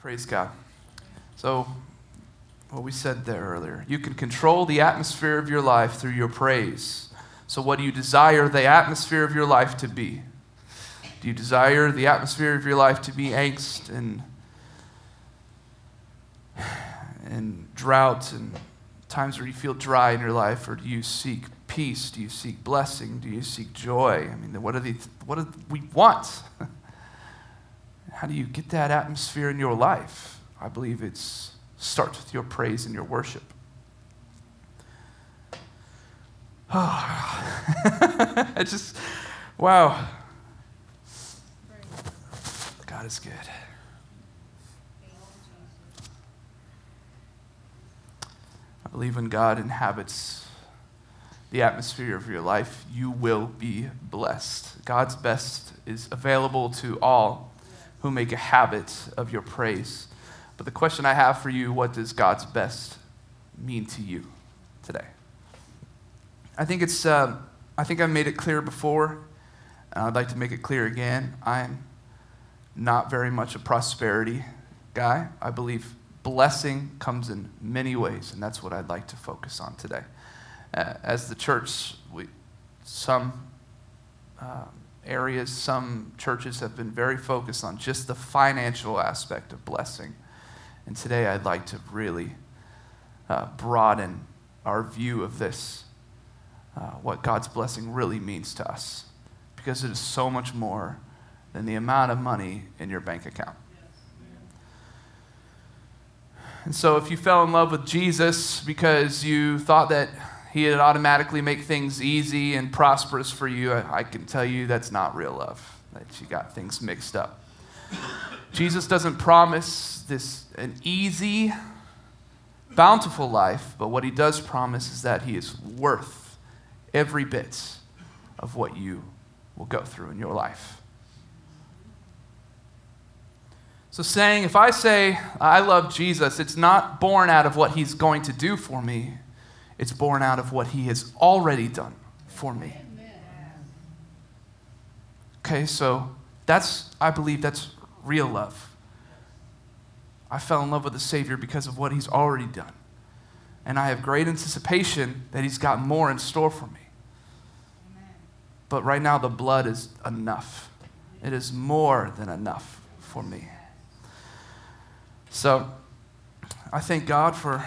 Praise God. So, what we said there earlier, you can control the atmosphere of your life through your praise. So, what do you desire the atmosphere of your life to be? Do you desire the atmosphere of your life to be angst and, and drought and times where you feel dry in your life? Or do you seek peace? Do you seek blessing? Do you seek joy? I mean, what, are the, what do we want? How do you get that atmosphere in your life? I believe it starts with your praise and your worship. Oh, I just, wow. God is good. I believe when God inhabits the atmosphere of your life, you will be blessed. God's best is available to all who make a habit of your praise. But the question I have for you what does God's best mean to you today? I think it's, uh, I think I made it clear before. and I'd like to make it clear again. I'm not very much a prosperity guy. I believe blessing comes in many ways, and that's what I'd like to focus on today. Uh, as the church, we, some um, areas, some churches have been very focused on just the financial aspect of blessing. And today I'd like to really uh, broaden our view of this, uh, what God's blessing really means to us, because it is so much more than the amount of money in your bank account. And so, if you fell in love with Jesus because you thought that he would automatically make things easy and prosperous for you, I, can tell you that's not real love, that you got things mixed up. Jesus doesn't promise this an easy, bountiful life, but what he does promise is that he is worth every bit of what you will go through in your life. So, saying, if I say I love Jesus, it's not born out of what he's going to do for me, it's born out of what he has already done for me. Okay, so that's, I believe that's real love. I fell in love with the Savior because of what he's already done. And I have great anticipation that he's got more in store for me. But right now, the blood is enough. It is more than enough for me. So I thank God for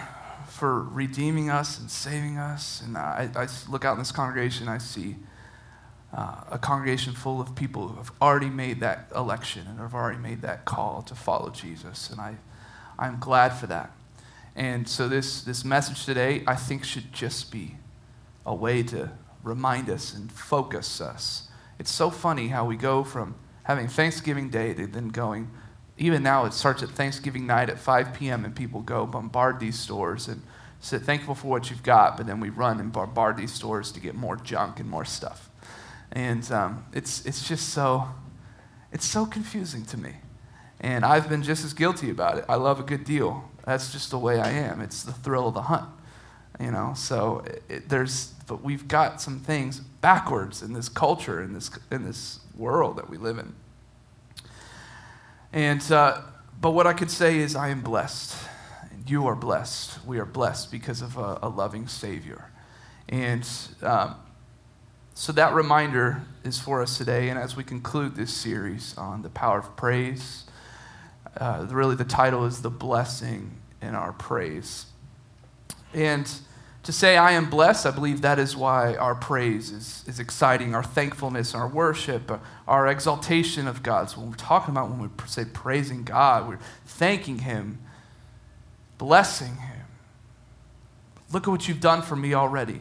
for redeeming us and saving us. And I, I look out in this congregation, I see uh, a congregation full of people who have already made that election and have already made that call to follow Jesus. And I, I'm glad for that. And so this, this message today, I think, should just be a way to remind us and focus us. It's so funny how we go from having Thanksgiving Day to then going, even now, it starts at Thanksgiving night at 5 p.m., and people go bombard these stores and say, thankful for what you've got, but then we run and bombard these stores to get more junk and more stuff. And um, it's, it's just so, it's so confusing to me. And I've been just as guilty about it. I love a good deal. That's just the way I am. It's the thrill of the hunt, you know. So it, it, there's, but we've got some things backwards in this culture, in this, in this world that we live in. And, uh, but what I could say is, I am blessed. You are blessed. We are blessed because of a, a loving Savior. And um, so that reminder is for us today. And as we conclude this series on the power of praise, uh, really the title is The Blessing in Our Praise. And to say I am blessed, I believe that is why our praise is, is exciting, our thankfulness, our worship, our exaltation of God. So when we're talking about when we say praising God, we're thanking Him, blessing Him. Look at what you've done for me already.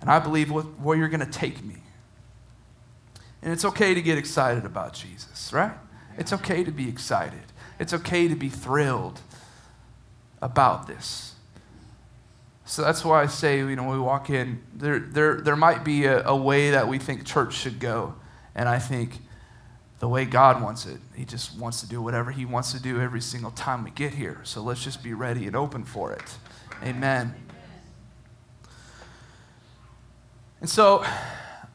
And I believe what, where you're going to take me. And it's okay to get excited about Jesus, right? It's okay to be excited. It's okay to be thrilled about this. So that's why I say, you know, when we walk in, there, there, there might be a, a way that we think church should go. And I think the way God wants it, He just wants to do whatever He wants to do every single time we get here. So let's just be ready and open for it. Amen. And so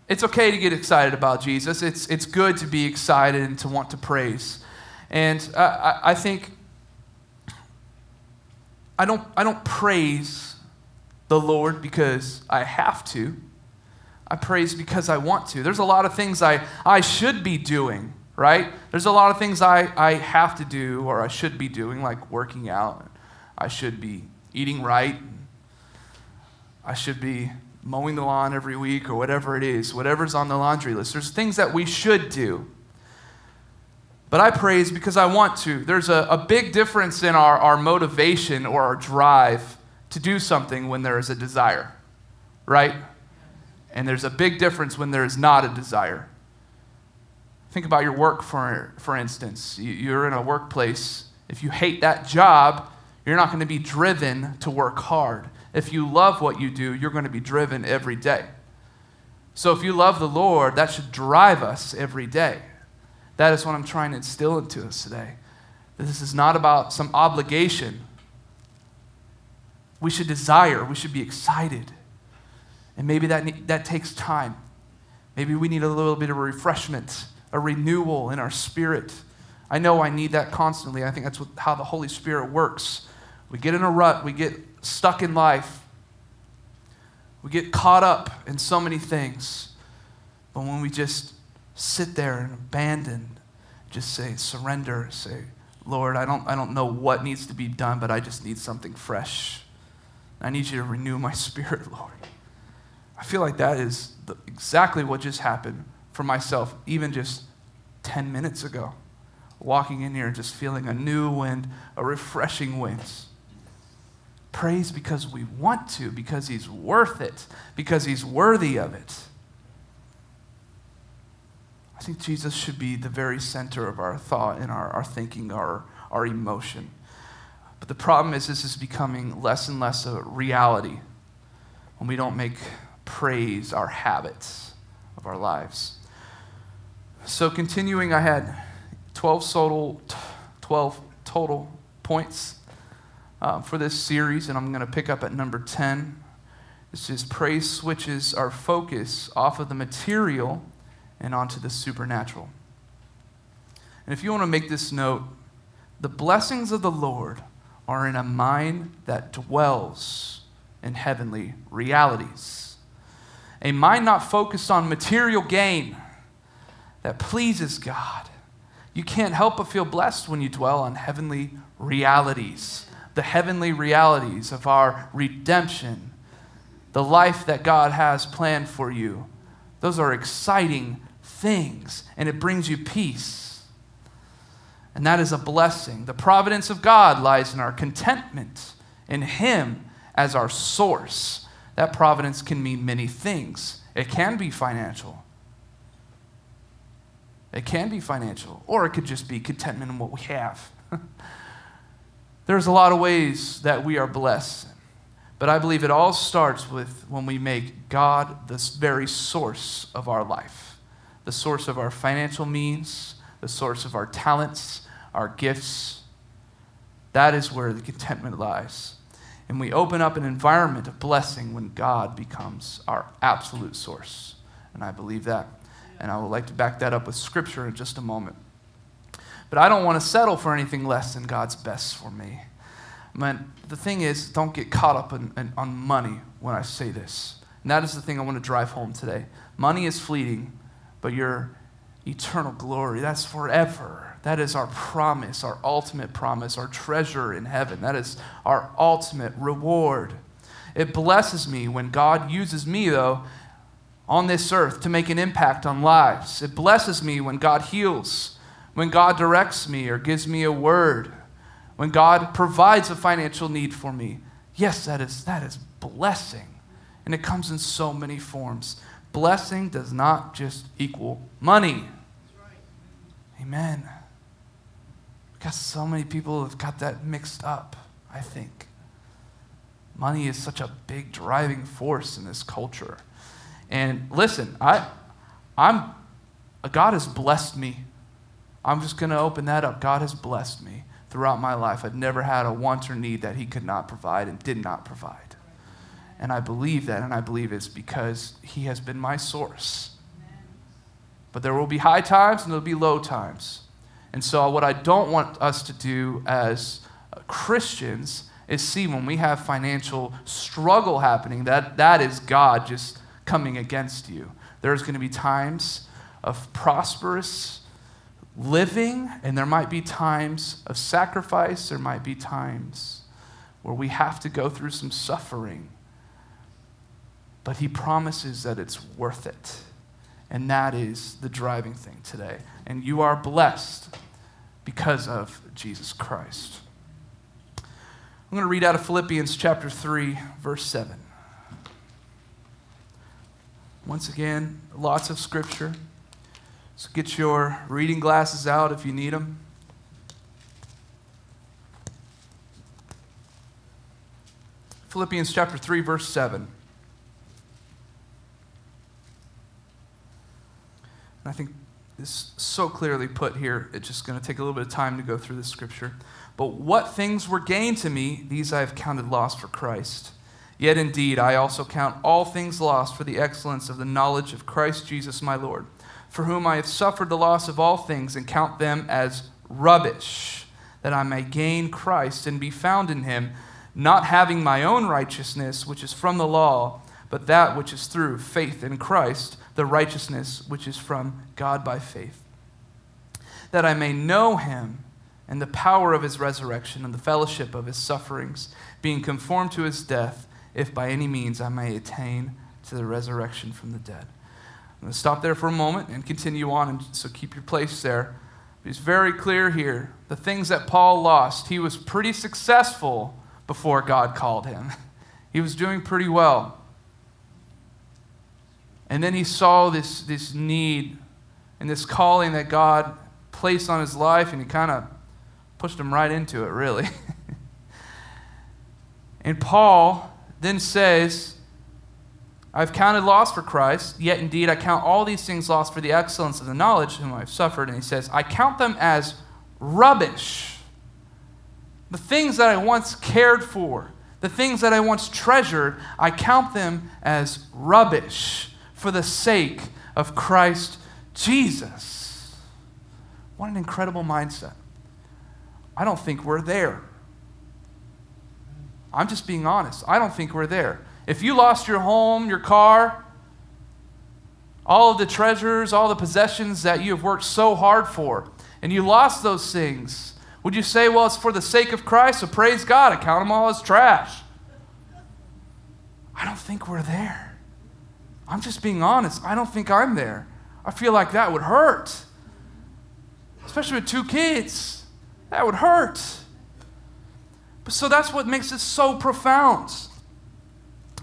it's okay to get excited about Jesus. It's, it's good to be excited and to want to praise. And I, I think I don't, I don't praise the Lord because I have to. I praise because I want to. There's a lot of things I, I should be doing, right? There's a lot of things I, I have to do or I should be doing, like working out. I should be eating right. I should be mowing the lawn every week or whatever it is, whatever's on the laundry list. There's things that we should do. But I praise because I want to. There's a, a big difference in our, our motivation or our drive to do something when there is a desire, right? And there's a big difference when there is not a desire. Think about your work, for, for instance. You're in a workplace. If you hate that job, you're not going to be driven to work hard. If you love what you do, you're going to be driven every day. So if you love the Lord, that should drive us every day. That is what I'm trying to instill into us today. This is not about some obligation. We should desire, we should be excited. And maybe that, that takes time. Maybe we need a little bit of a refreshment, a renewal in our spirit. I know I need that constantly. I think that's what, how the Holy Spirit works. We get in a rut, we get stuck in life, we get caught up in so many things. But when we just sit there and abandon, just say, surrender, say, Lord, I don't, I don't know what needs to be done, but I just need something fresh. I need you to renew my spirit, Lord. I feel like that is the, exactly what just happened for myself, even just 10 minutes ago. Walking in here just feeling a new wind, a refreshing wind. Praise because we want to, because He's worth it, because He's worthy of it. I think Jesus should be the very center of our thought and our, our thinking, our, our emotion. But the problem is, this is becoming less and less a reality when we don't make praise our habits of our lives. So, continuing, I had 12 total, 12 total points uh, for this series, and I'm going to pick up at number 10. This is praise switches our focus off of the material and onto the supernatural. And if you want to make this note, the blessings of the Lord are in a mind that dwells in heavenly realities. A mind not focused on material gain that pleases God. You can't help but feel blessed when you dwell on heavenly realities, the heavenly realities of our redemption, the life that God has planned for you. Those are exciting things, and it brings you peace. And that is a blessing. The providence of God lies in our contentment in Him as our source. That providence can mean many things. It can be financial. It can be financial, or it could just be contentment in what we have. There's a lot of ways that we are blessed, but I believe it all starts with when we make God the very source of our life the source of our financial means, the source of our talents, our gifts. That is where the contentment lies. And we open up an environment of blessing when God becomes our absolute source. And I believe that. And I would like to back that up with scripture in just a moment. But I don't want to settle for anything less than God's best for me. Man, the thing is, don't get caught up in, in, on money when I say this. And that is the thing I want to drive home today. Money is fleeting, but your eternal glory, that's forever. That is our promise, our ultimate promise, our treasure in heaven. That is our ultimate reward. It blesses me when God uses me, though, on this earth to make an impact on lives. It blesses me when God heals, when God directs me or gives me a word, when God provides a financial need for me. Yes, that is, that is blessing. And it comes in so many forms blessing does not just equal money. Amen. Because so many people have got that mixed up, I think. Money is such a big driving force in this culture. And listen, I, I'm, God has blessed me. I'm just going to open that up. God has blessed me throughout my life. I've never had a want or need that He could not provide and did not provide. And I believe that, and I believe it's because He has been my source. But there will be high times and there'll be low times. And so, what I don't want us to do as Christians is see when we have financial struggle happening, that, that is God just coming against you. There's going to be times of prosperous living, and there might be times of sacrifice, there might be times where we have to go through some suffering. But He promises that it's worth it. And that is the driving thing today. And you are blessed because of Jesus Christ. I'm going to read out of Philippians chapter 3, verse 7. Once again, lots of scripture. So get your reading glasses out if you need them. Philippians chapter 3, verse 7. I think this is so clearly put here, it's just going to take a little bit of time to go through this scripture. But what things were gained to me, these I have counted loss for Christ. Yet indeed, I also count all things lost for the excellence of the knowledge of Christ Jesus my Lord, for whom I have suffered the loss of all things and count them as rubbish, that I may gain Christ and be found in him, not having my own righteousness, which is from the law, but that which is through faith in Christ, the righteousness which is from God by faith. That I may know him and the power of his resurrection and the fellowship of his sufferings, being conformed to his death, if by any means I may attain to the resurrection from the dead. I'm going to stop there for a moment and continue on, and so keep your place there. He's very clear here. The things that Paul lost, he was pretty successful before God called him. He was doing pretty well. And then he saw this, this need and this calling that God placed on his life, and he kind of pushed him right into it, really. and Paul then says, I've counted loss for Christ, yet indeed I count all these things lost for the excellence of the knowledge whom I've suffered. And he says, I count them as rubbish. The things that I once cared for, the things that I once treasured, I count them as rubbish for the sake of Christ Jesus. What an incredible mindset. I don't think we're there. I'm just being honest. I don't think we're there. If you lost your home, your car, all of the treasures, all the possessions that you have worked so hard for, and you lost those things, would you say, well, it's for the sake of Christ, so praise God, I count them all as trash? I don't think we're there. I'm just being honest. I don't think I'm there. I feel like that would hurt, especially with two kids. That would hurt. But so that's what makes it so profound.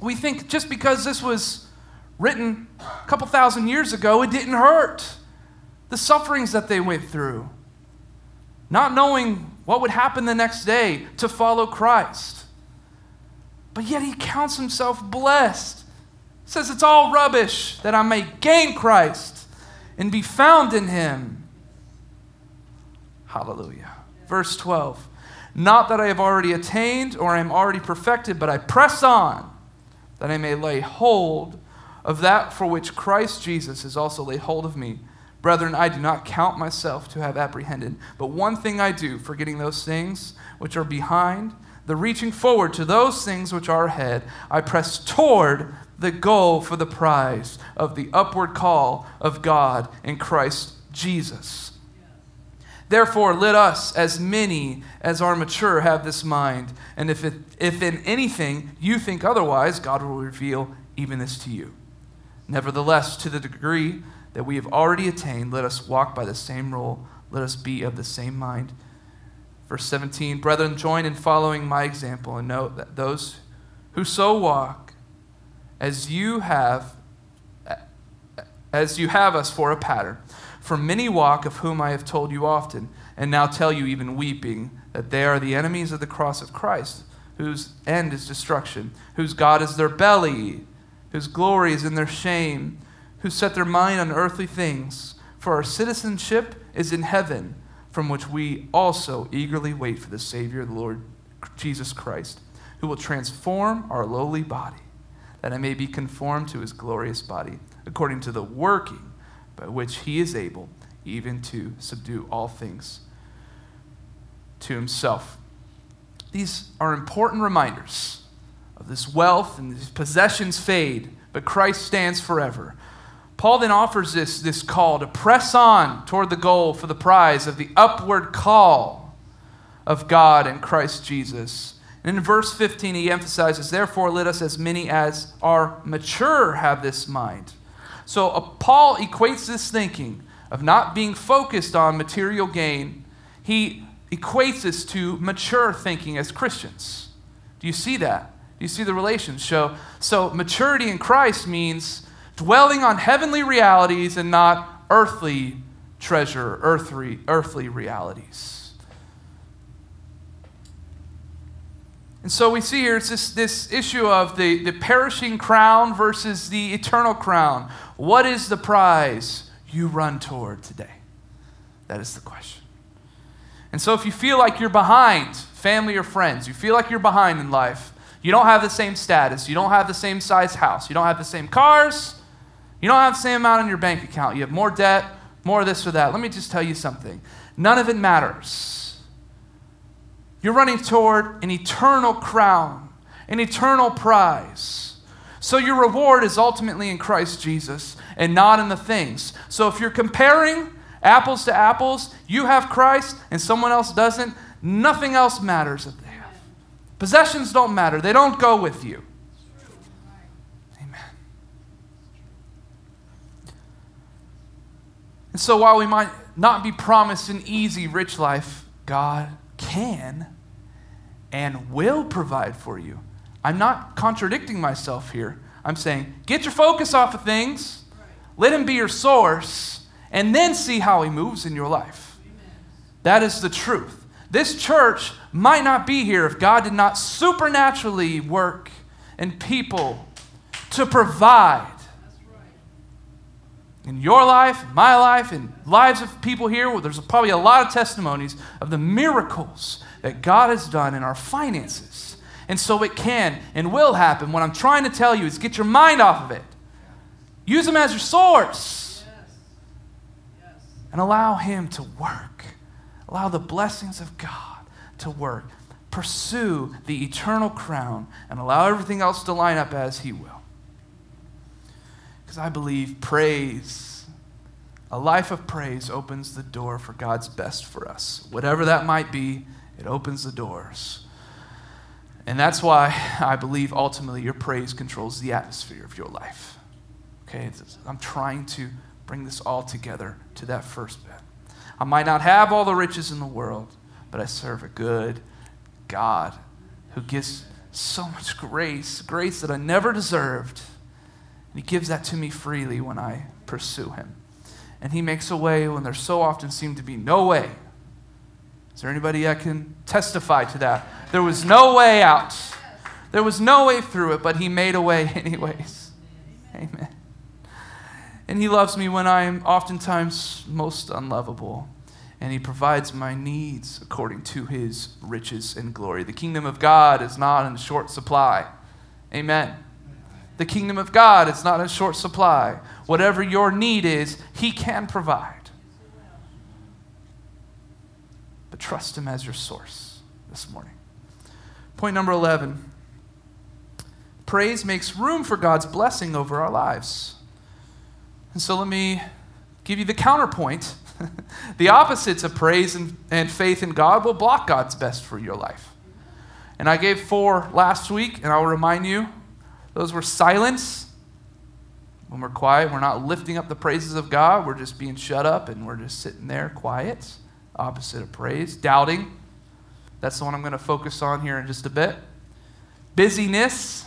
We think just because this was written a couple thousand years ago, it didn't hurt. The sufferings that they went through, not knowing what would happen the next day to follow Christ. But yet he counts himself blessed. Says, It's all rubbish that I may gain Christ and be found in him. Hallelujah. Verse 12 Not that I have already attained or I am already perfected, but I press on that I may lay hold of that for which Christ Jesus has also laid hold of me. Brethren, I do not count myself to have apprehended, but one thing I do, forgetting those things which are behind, the reaching forward to those things which are ahead, I press toward the goal for the prize of the upward call of God in Christ Jesus. Therefore, let us, as many as are mature, have this mind. And if, it, if in anything you think otherwise, God will reveal even this to you. Nevertheless, to the degree that we have already attained, let us walk by the same rule. Let us be of the same mind. Verse 17 Brethren, join in following my example and note that those who so walk as you have as you have us for a pattern. For many walk, of whom I have told you often, and now tell you even weeping, that they are the enemies of the cross of Christ, whose end is destruction, whose God is their belly, whose glory is in their shame, who set their mind on earthly things. For our citizenship is in heaven, from which we also eagerly wait for the Savior, the Lord Jesus Christ, who will transform our lowly body, that I may be conformed to his glorious body, according to the working by which he is able even to subdue all things to himself. these are important reminders of this wealth and these possessions fade, but Christ stands forever. Paul then offers this, this call to press on toward the goal for the prize of the upward call of God in Christ Jesus. And in verse 15, he emphasizes, Therefore, let us, as many as are mature, have this mind. So, uh, Paul equates this thinking of not being focused on material gain, he equates this to mature thinking as Christians. Do you see that? Do you see the relation? So, so maturity in Christ means dwelling on heavenly realities and not earthly treasure, earthly, earthly realities. And so we see here it's this, this issue of the, the perishing crown versus the eternal crown. What is the prize you run toward today? That is the question. And so if you feel like you're behind, family or friends, you feel like you're behind in life, you don't have the same status, you don't have the same size house, you don't have the same cars, you don't have the same amount in your bank account, you have more debt, more this or that. Let me just tell you something. None of it matters you're running toward an eternal crown, an eternal prize. So your reward is ultimately in Christ Jesus and not in the things. So if you're comparing apples to apples, you have Christ and someone else doesn't, nothing else matters that they have. Possessions don't matter, they don't go with you. Amen. And so while we might not be promised an easy, rich life, God can and will provide for you. I'm not contradicting myself here. I'm saying, get your focus off of things, let Him be your source, and then see how He moves in your life. That is the truth. This church might not be here if God did not supernaturally work in people to provide in your life, my life, in lives of people here, there's probably a lot of testimonies of the miracles that God has done in our finances. And so it can and will happen. What I'm trying to tell you is get your mind off of it. Use Him as your source. And allow Him to work. Allow the blessings of God to work. Pursue the eternal crown and allow everything else to line up as He will. Because I believe praise, a life of praise, opens the door for God's best for us. Whatever that might be, it opens the doors. And that's why I believe ultimately your praise controls the atmosphere of your life. Okay? I'm trying to bring this all together to that first bit. I might not have all the riches in the world, but I serve a good God who gives so much grace, grace that I never deserved. And He gives that to me freely when I pursue Him. And He makes a way when there so often seemed to be no way. Is there anybody that can testify to that? There was no way out. There was no way through it, but He made a way anyways. Amen. And He loves me when I am oftentimes most unlovable. And He provides my needs according to His riches and glory. The kingdom of God is not in short supply. Amen. The kingdom of God is not in short supply. Whatever your need is, He can provide. But trust Him as your source this morning. Point number 11 praise makes room for God's blessing over our lives. And so let me give you the counterpoint. the opposites of praise and, and faith in God will block God's best for your life. And I gave four last week, and I'll remind you those were silence. When we're quiet, we're not lifting up the praises of God. We're just being shut up and we're just sitting there quiet. Opposite of praise. Doubting. That's the one I'm going to focus on here in just a bit. Busyness.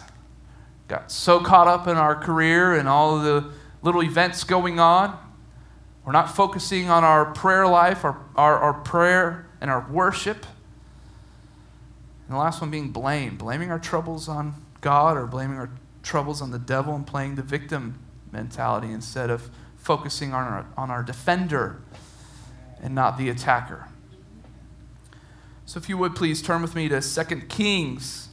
Got so caught up in our career and all the little events going on. We're not focusing on our prayer life, our, our, our prayer and our worship. And the last one being blame, blaming our troubles on God or blaming our troubles on the devil and playing the victim mentality instead of focusing on our, on our defender and not the attacker. So, if you would please turn with me to 2 Kings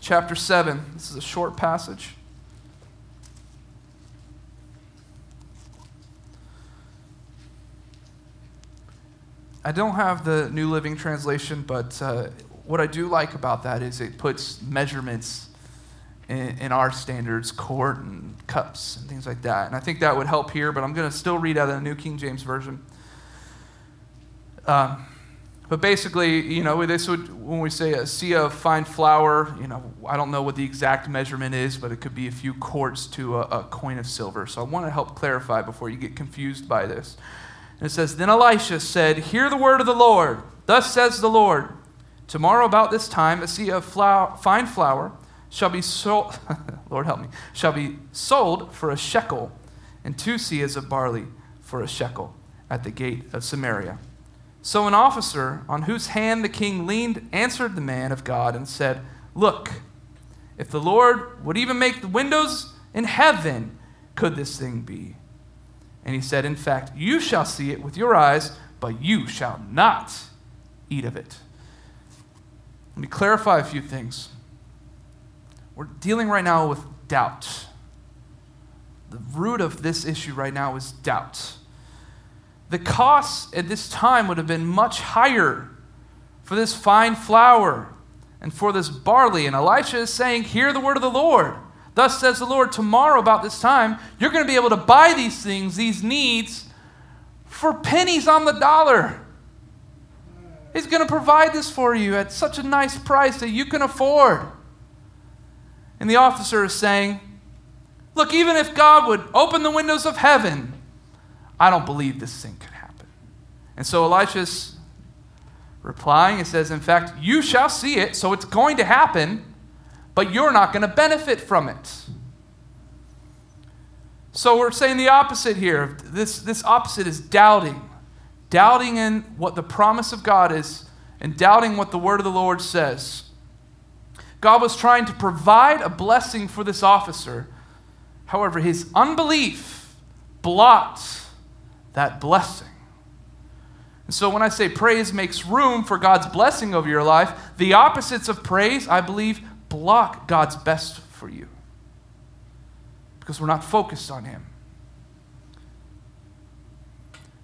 chapter 7. This is a short passage. I don't have the New Living Translation, but uh, what I do like about that is it puts measurements in, in, our standards, quart and cups and things like that. And I think that would help here, but I'm going to still read out of the New King James Version. Um, but basically, you know, this would, when we say a seah of fine flour, you know, I don't know what the exact measurement is, but it could be a few quarts to a, a coin of silver. So I want to help clarify before you get confused by this. And it says, Then Elisha said, Hear the word of the Lord. Thus says the Lord, Tomorrow about this time, a seah of flour, fine flour shall be sold, Lord help me, shall be sold for a shekel, and two seahs of barley for a shekel at the gate of Samaria. So an officer on whose hand the king leaned answered the man of God and said, Look, if the Lord would even make the windows in heaven, could this thing be? And he said, In fact, you shall see it with your eyes, but you shall not eat of it. Let me clarify a few things. We're dealing right now with doubt. The root of this issue right now is doubt. The costs at this time would have been much higher for this fine flour and for this barley. And Elisha is saying, Hear the word of the Lord. Thus says the Lord, tomorrow about this time, you're going to be able to buy these things, these needs, for pennies on the dollar. He's going to provide this for you at such a nice price that you can afford. And the officer is saying, Look, even if God would open the windows of heaven, I don't believe this thing could happen. And so Elisha's replying, it says, In fact, you shall see it, so it's going to happen, but you're not going to benefit from it. So we're saying the opposite here. This, this opposite is doubting doubting in what the promise of God is and doubting what the word of the Lord says. God was trying to provide a blessing for this officer. However, his unbelief blocked that blessing. And so when I say praise makes room for God's blessing over your life, the opposites of praise, I believe, block God's best for you. Because we're not focused on Him.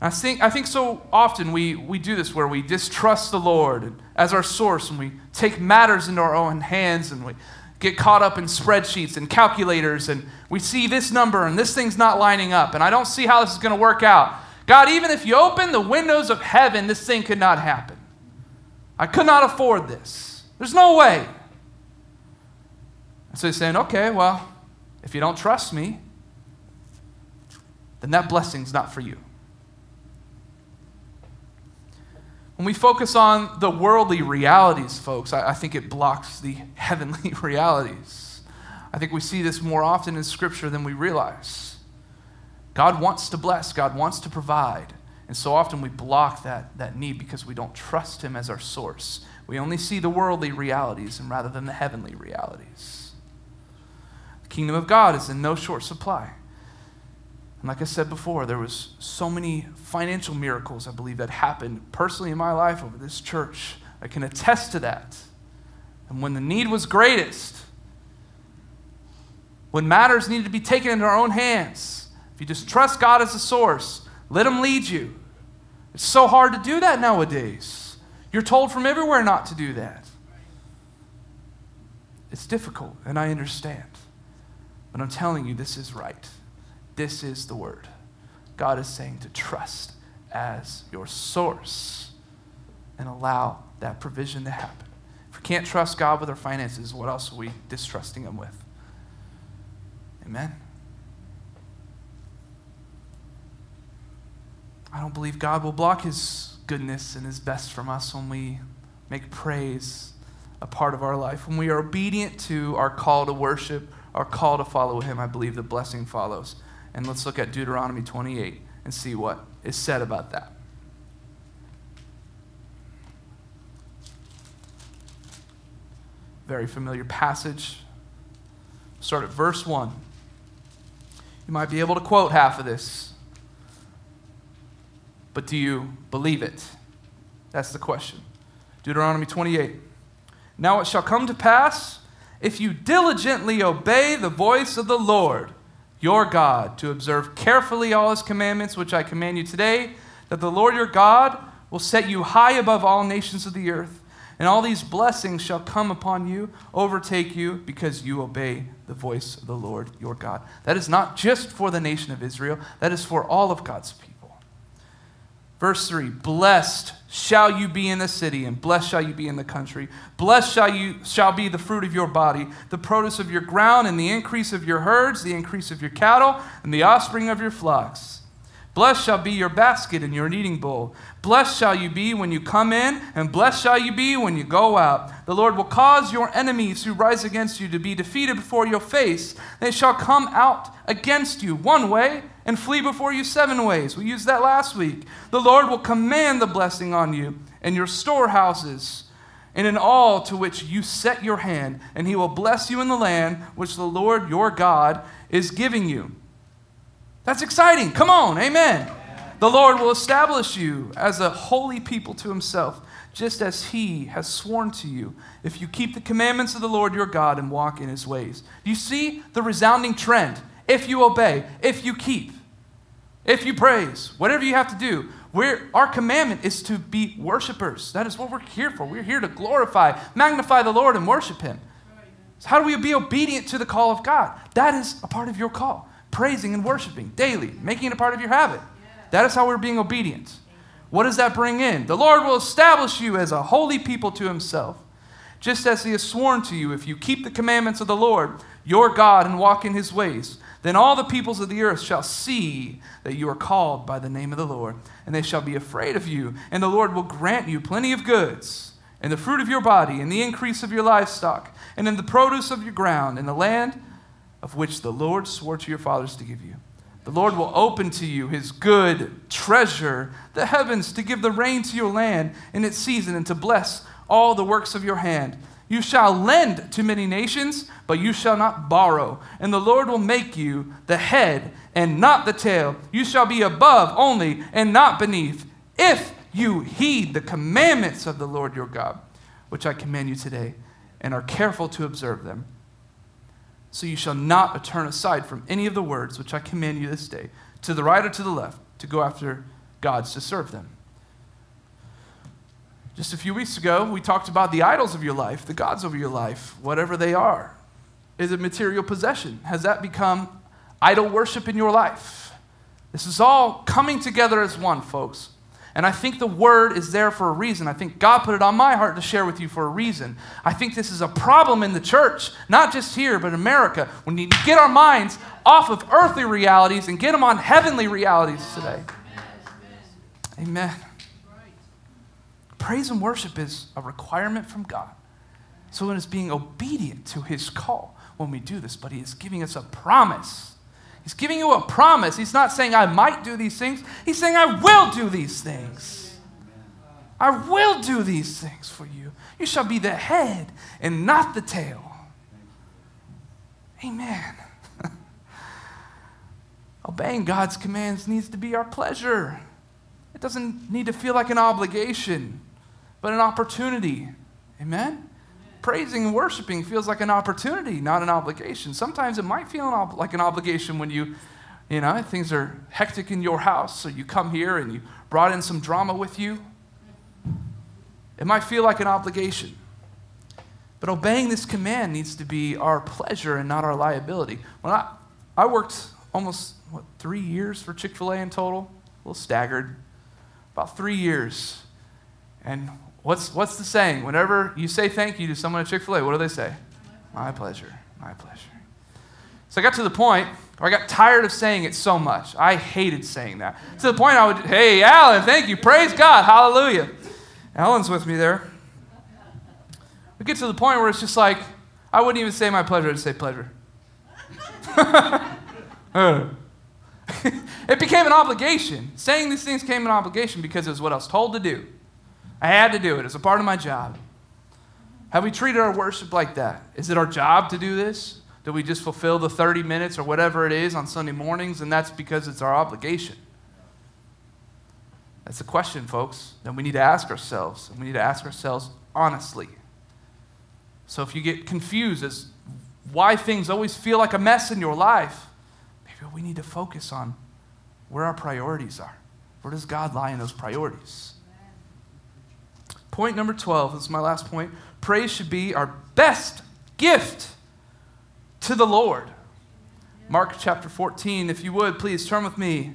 I think, I think so often we, we do this where we distrust the Lord as our source and we take matters into our own hands and we get caught up in spreadsheets and calculators and we see this number and this thing's not lining up and I don't see how this is going to work out. God, even if you open the windows of heaven, this thing could not happen. I could not afford this. There's no way. And so he's saying, okay, well, if you don't trust me, then that blessing's not for you. When we focus on the worldly realities, folks, I, I, think it blocks the heavenly realities. I think we see this more often in Scripture than we realize. God wants to bless, God wants to provide. And so often we block that, that need because we don't trust Him as our source. We only see the worldly realities and rather than the heavenly realities. The kingdom of God is in no short supply. And like I said before, there was so many financial miracles, I believe, that happened personally in my life over this church. I can attest to that. And when the need was greatest, when matters needed to be taken into our own hands, if you just trust God as a source, let Him lead you. It's so hard to do that nowadays. You're told from everywhere not to do that. It's difficult, and I understand. But I'm telling you, this is right. This is the word. God is saying to trust as your source and allow that provision to happen. If we can't trust God with our finances, what else are we distrusting Him with? Amen. I don't believe God will block His goodness and His best from us when we make praise a part of our life. When we are obedient to our call to worship, our call to follow Him, I believe the blessing follows. And let's look at Deuteronomy 28 and see what is said about that. Very familiar passage. Start at verse 1. You might be able to quote half of this, but do you believe it? That's the question. Deuteronomy 28. Now it shall come to pass, if you diligently obey the voice of the Lord, your God, to observe carefully all his commandments, which I command you today, that the Lord your God will set you high above all nations of the earth. And all these blessings shall come upon you, overtake you, because you obey the voice of the Lord your God. That is not just for the nation of Israel, that is for all of God's. Verse 3 Blessed shall you be in the city, and blessed shall you be in the country. Blessed shall, you, shall be the fruit of your body, the produce of your ground, and the increase of your herds, the increase of your cattle, and the offspring of your flocks. Blessed shall be your basket and your kneading bowl. Blessed shall you be when you come in, and blessed shall you be when you go out. The Lord will cause your enemies who rise against you to be defeated before your face. They shall come out against you one way and flee before you seven ways. We used that last week. The Lord will command the blessing on you and your storehouses and in all to which you set your hand, and he will bless you in the land which the Lord your God is giving you. That's exciting. Come on, amen. The Lord will establish you as a holy people to himself, just as he has sworn to you, if you keep the commandments of the Lord your God and walk in his ways. Do you see the resounding trend? If you obey, if you keep, if you praise, whatever you have to do. We're, our commandment is to be worshipers. That is what we're here for. We're here to glorify, magnify the Lord, and worship Him. So how do we be obedient to the call of God? That is a part of your call. Praising and worshiping daily, making it a part of your habit. That is how we're being obedient. What does that bring in? The Lord will establish you as a holy people to Himself, just as He has sworn to you if you keep the commandments of the Lord your God and walk in His ways. Then all the peoples of the earth shall see that you are called by the name of the Lord, and they shall be afraid of you. And the Lord will grant you plenty of goods, and the fruit of your body, and the increase of your livestock, and in the produce of your ground, in the land of which the Lord swore to your fathers to give you. The Lord will open to you his good treasure, the heavens, to give the rain to your land in its season, and to bless all the works of your hand. You shall lend to many nations, but you shall not borrow. And the Lord will make you the head and not the tail. You shall be above only and not beneath, if you heed the commandments of the Lord your God, which I command you today, and are careful to observe them. So you shall not turn aside from any of the words which I command you this day, to the right or to the left, to go after gods to serve them. Just a few weeks ago, we talked about the idols of your life, the gods of your life, whatever they are. Is it material possession? Has that become idol worship in your life? This is all coming together as one, folks. And I think the word is there for a reason. I think God put it on my heart to share with you for a reason. I think this is a problem in the church, not just here, but in America. We need to get our minds off of earthly realities and get them on heavenly realities today. Amen. Praise and worship is a requirement from God. So it is being obedient to his call when we do this, but he is giving us a promise. He's giving you a promise. He's not saying, I might do these things. He's saying, I will do these things. I will do these things for you. You shall be the head and not the tail. Amen. Obeying God's commands needs to be our pleasure. It doesn't need to feel like an obligation but an opportunity. Amen? Praising and worshiping feels like an opportunity, not an obligation. Sometimes it might feel an ob- like an obligation when you, you know, things are hectic in your house, so you come here and you brought in some drama with you. It might feel like an obligation. But obeying this command needs to be our pleasure and not our liability. When I, I worked almost, what, three years for Chick fil A in total, a little staggered, about three years. And What's, what's the saying? Whenever you say thank you to someone at Chick fil A, what do they say? My pleasure. My pleasure. So I got to the point where I got tired of saying it so much. I hated saying that. To the point I would, hey, Alan, thank you. Praise God. Hallelujah. Alan's with me there. We get to the point where it's just like, I wouldn't even say my pleasure, I'd say pleasure. it became an obligation. Saying these things became an obligation because it was what I was told to do. I had to do it. It's a part of my job. Have we treated our worship like that? Is it our job to do this? Do we just fulfill the 30 minutes or whatever it is on Sunday mornings and that's because it's our obligation? That's a question, folks, that we need to ask ourselves. And we need to ask ourselves honestly. So if you get confused as why things always feel like a mess in your life, maybe we need to focus on where our priorities are. Where does God lie in those priorities? Point number 12, this is my last point. Praise should be our best gift to the Lord. Mark chapter 14, if you would, please turn with me.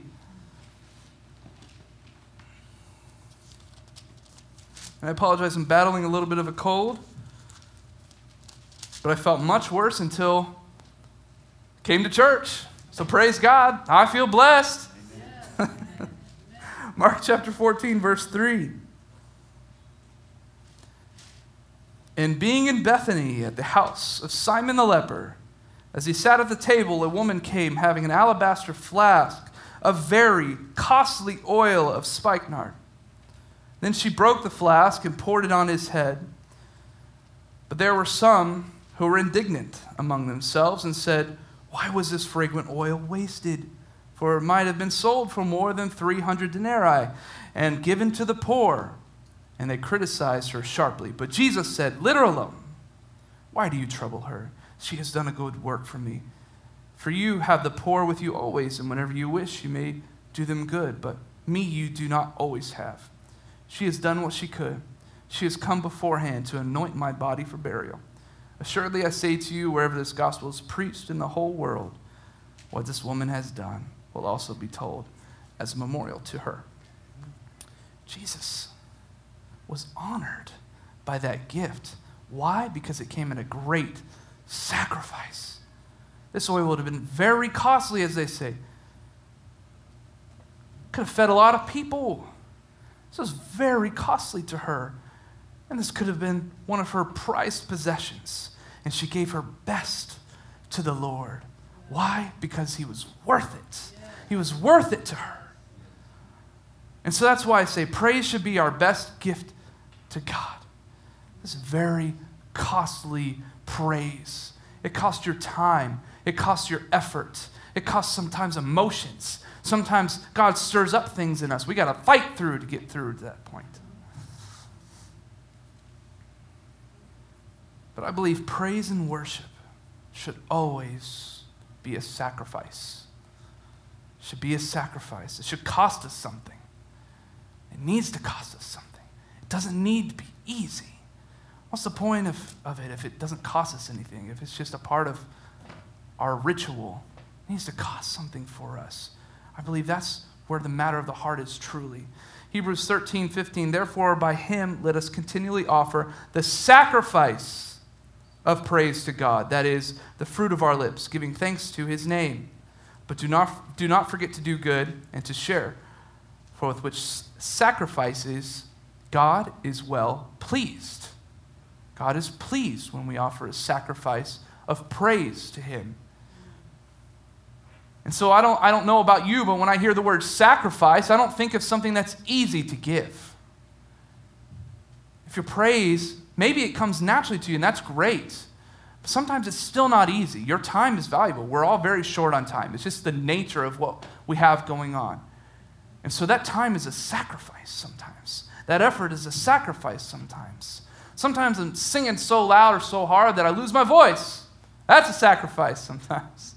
And I apologize, I'm battling a little bit of a cold. But I felt much worse until I came to church. So praise God. I feel blessed. Mark chapter 14, verse 3. And being in Bethany at the house of Simon the leper, as he sat at the table, a woman came having an alabaster flask of very costly oil of spikenard. Then she broke the flask and poured it on his head. But there were some who were indignant among themselves and said, Why was this fragrant oil wasted? For it might have been sold for more than 300 denarii and given to the poor and they criticized her sharply. But Jesus said, Let her alone. Why do you trouble her? She has done a good work for me. For you have the poor with you always, and whenever you wish, you may do them good. But me you do not always have. She has done what she could. She has come beforehand to anoint my body for burial. Assuredly, I say to you, wherever this gospel is preached in the whole world, what this woman has done will also be told as a memorial to her. Jesus was honored by that gift. Why? Because it came at a great sacrifice. This oil would have been very costly, as they say. Could have fed a lot of people. This was very costly to her. And this could have been one of her prized possessions. And she gave her best to the Lord. Why? Because he was worth it. He was worth it to her. And so that's why I say praise should be our best gift to God. This very costly praise. It costs your time, it costs your effort, it costs sometimes emotions. Sometimes God stirs up things in us. We got to fight through to get through to that point. But I believe praise and worship should always be a sacrifice. Should be a sacrifice. It should cost us something. It needs to cost us something. Doesn't need to be easy. What's the point of, of it if it doesn't cost us anything? If it's just a part of our ritual, it needs to cost something for us. I believe that's where the matter of the heart is truly. Hebrews 13, 15, therefore by him let us continually offer the sacrifice of praise to God, that is, the fruit of our lips, giving thanks to his name. But do not, do not forget to do good and to share, for with which sacrifices God is well pleased. God is pleased when we offer a sacrifice of praise to Him. And so I don't, I don't know about you, but when I hear the word sacrifice, I don't think of something that's easy to give. If you praise, maybe it comes naturally to you, and that's great. But sometimes it's still not easy. Your time is valuable. We're all very short on time. It's just the nature of what we have going on. And so that time is a sacrifice sometimes. That effort is a sacrifice sometimes. Sometimes I'm singing so loud or so hard that I lose my voice. That's a sacrifice sometimes.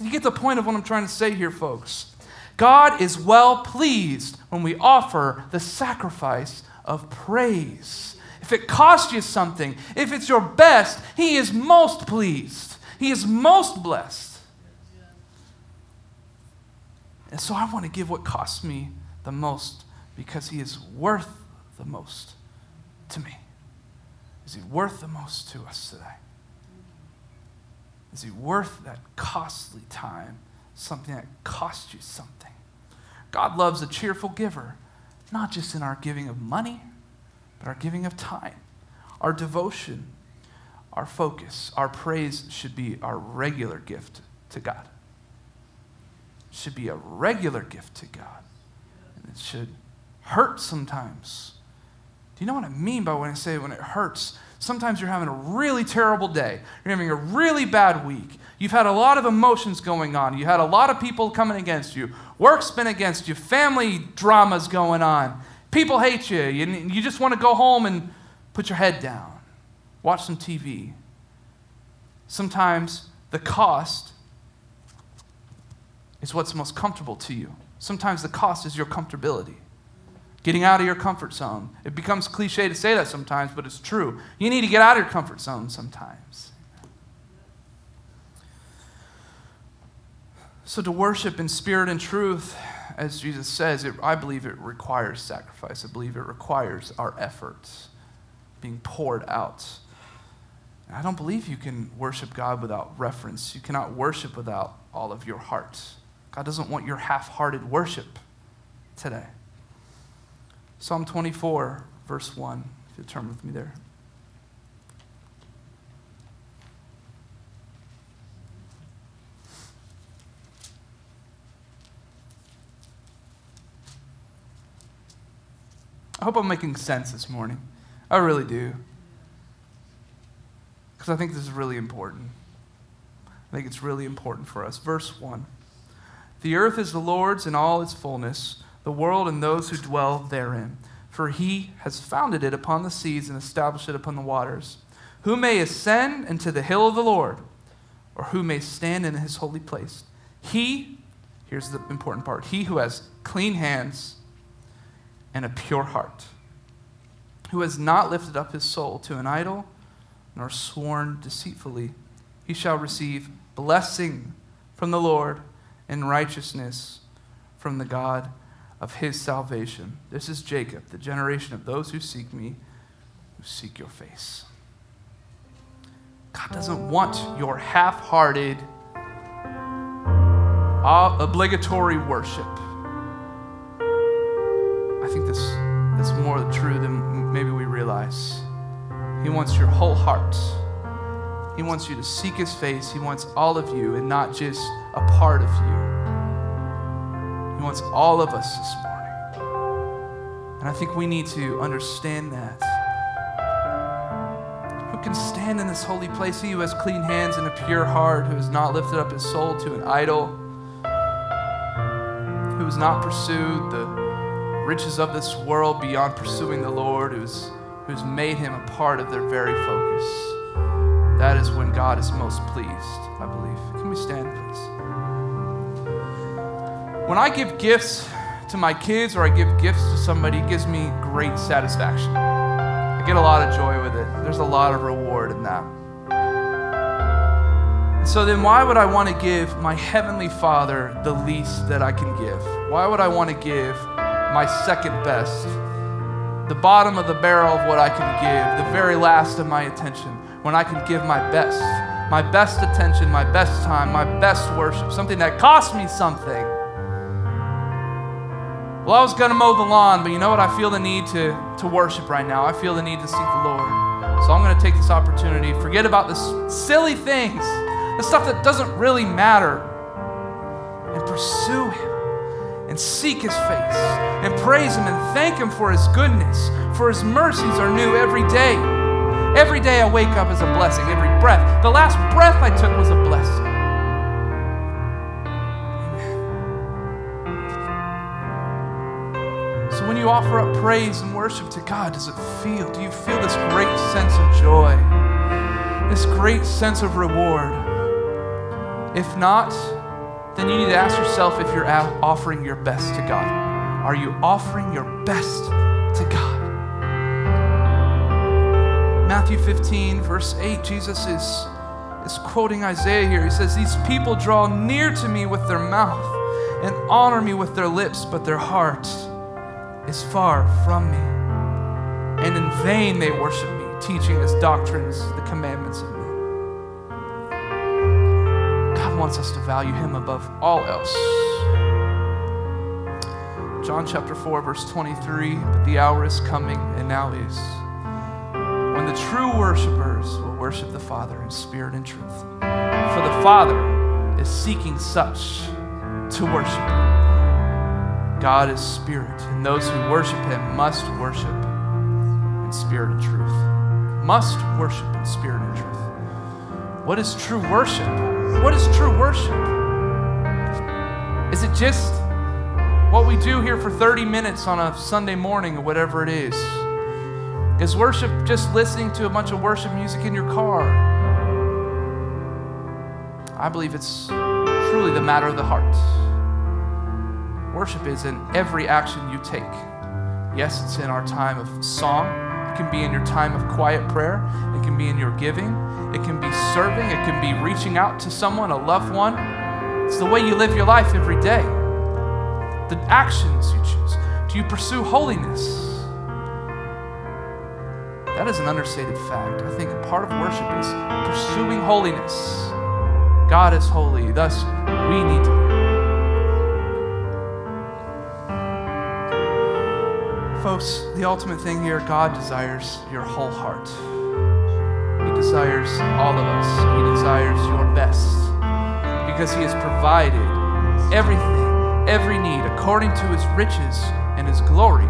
You get the point of what I'm trying to say here, folks. God is well pleased when we offer the sacrifice of praise. If it costs you something, if it's your best, He is most pleased. He is most blessed. And so I want to give what costs me the most because he is worth the most to me. Is he worth the most to us today? Is he worth that costly time? Something that costs you something. God loves a cheerful giver, not just in our giving of money, but our giving of time, our devotion, our focus, our praise should be our regular gift to God. Should be a regular gift to God. And it should hurt sometimes. Do you know what I mean by when I say when it hurts? Sometimes you're having a really terrible day. You're having a really bad week. You've had a lot of emotions going on. You had a lot of people coming against you. Work's been against you. Family dramas going on. People hate you. You, you just want to go home and put your head down, watch some TV. Sometimes the cost is what's most comfortable to you. Sometimes the cost is your comfortability. Getting out of your comfort zone. It becomes cliche to say that sometimes, but it's true. You need to get out of your comfort zone sometimes. So, to worship in spirit and truth, as Jesus says, it, I believe it requires sacrifice. I believe it requires our efforts being poured out. I don't believe you can worship God without reference. You cannot worship without all of your heart. God doesn't want your half hearted worship today. Psalm 24, verse 1, if you'll turn with me there. I hope I'm making sense this morning. I really do. Because I think this is really important. I think it's really important for us. Verse 1 The earth is the Lord's and all its fullness, the world and those who dwell therein. For he has founded it upon the seas and established it upon the waters. Who may ascend into the hill of the Lord, or who may stand in his holy place? He, here's the important part, he who has clean hands and a pure heart who has not lifted up his soul to an idol, nor sworn deceitfully, he shall receive blessing from the Lord and righteousness from the God of his salvation. This is Jacob, the generation of those who seek me, who seek your face. God doesn't want your half hearted, uh, obligatory worship. I think this is more true than maybe we realize. He wants your whole heart. He wants you to seek His face. He wants all of you and not just a part of you. He wants all of us this morning. And I think we need to understand that. Who can stand in this holy place? He who has clean hands and a pure heart, who has not lifted up his soul to an idol, who has not pursued the riches of this world beyond pursuing the Lord, who's, who's made him a part of their very focus. That is when God is most pleased, I believe. Can we stand? When I give gifts to my kids or I give gifts to somebody, it gives me great satisfaction. I get a lot of joy with it. There's a lot of reward in that. So then, why would I want to give my Heavenly Father the least that I can give? Why would I want to give my second best, the bottom of the barrel of what I can give, the very last of my attention, when I can give my best, my best attention, my best time, my best worship, something that cost me something. Well, I was going to mow the lawn, but you know what? I feel the need to, to worship right now. I feel the need to seek the Lord. So I'm going to take this opportunity, forget about the silly things, the stuff that doesn't really matter, and pursue Him and seek his face and praise him and thank him for his goodness, for his mercies are new every day. Every day I wake up is a blessing, every breath. The last breath I took was a blessing. You offer up praise and worship to God, does it feel? Do you feel this great sense of joy? This great sense of reward? If not, then you need to ask yourself if you're offering your best to God. Are you offering your best to God? Matthew 15, verse 8, Jesus is, is quoting Isaiah here. He says, These people draw near to me with their mouth and honor me with their lips, but their heart is far from me. And in vain they worship me, teaching as doctrines the commandments of men. God wants us to value him above all else. John chapter 4, verse 23 But the hour is coming, and now is, when the true worshipers will worship the Father in spirit and truth. For the Father is seeking such to worship. God is spirit, and those who worship him must worship in spirit and truth. Must worship in spirit and truth. What is true worship? What is true worship? Is it just what we do here for 30 minutes on a Sunday morning or whatever it is? Is worship just listening to a bunch of worship music in your car? I believe it's truly the matter of the heart. Worship is in every action you take, Yes, it's in our time of song. It can be in your time of quiet prayer. It can be in your giving. It can be serving. It can be reaching out to someone, a loved one. It's the way you live your life every day. The actions you choose. Do you pursue holiness? That is an understated fact. I think part of worship is pursuing holiness. God is holy, thus, we need to Folks, the ultimate thing here, God desires your whole heart. He desires all of us. He desires your best because He has provided everything, every need, according to His riches and His glory.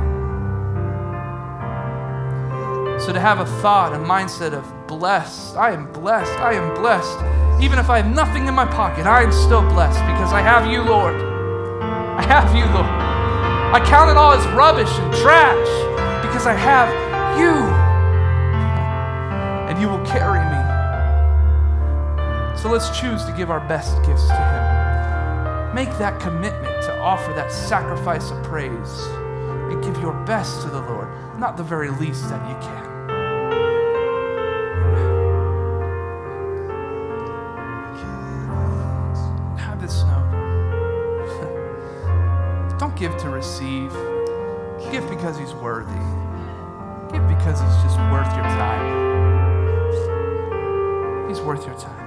So to have a thought, a mindset of blessed, I am blessed, I am blessed. Even if I have nothing in my pocket, I am still blessed because I have you, Lord. I have you, Lord. I count it all as rubbish and trash because I have you. And you will carry me. So let's choose to give our best gifts to Him. Make that commitment to offer that sacrifice of praise and give your best to the Lord, not the very least that you can. Receive. Give because He's worthy. Give because He's just worth your time. He's worth your time.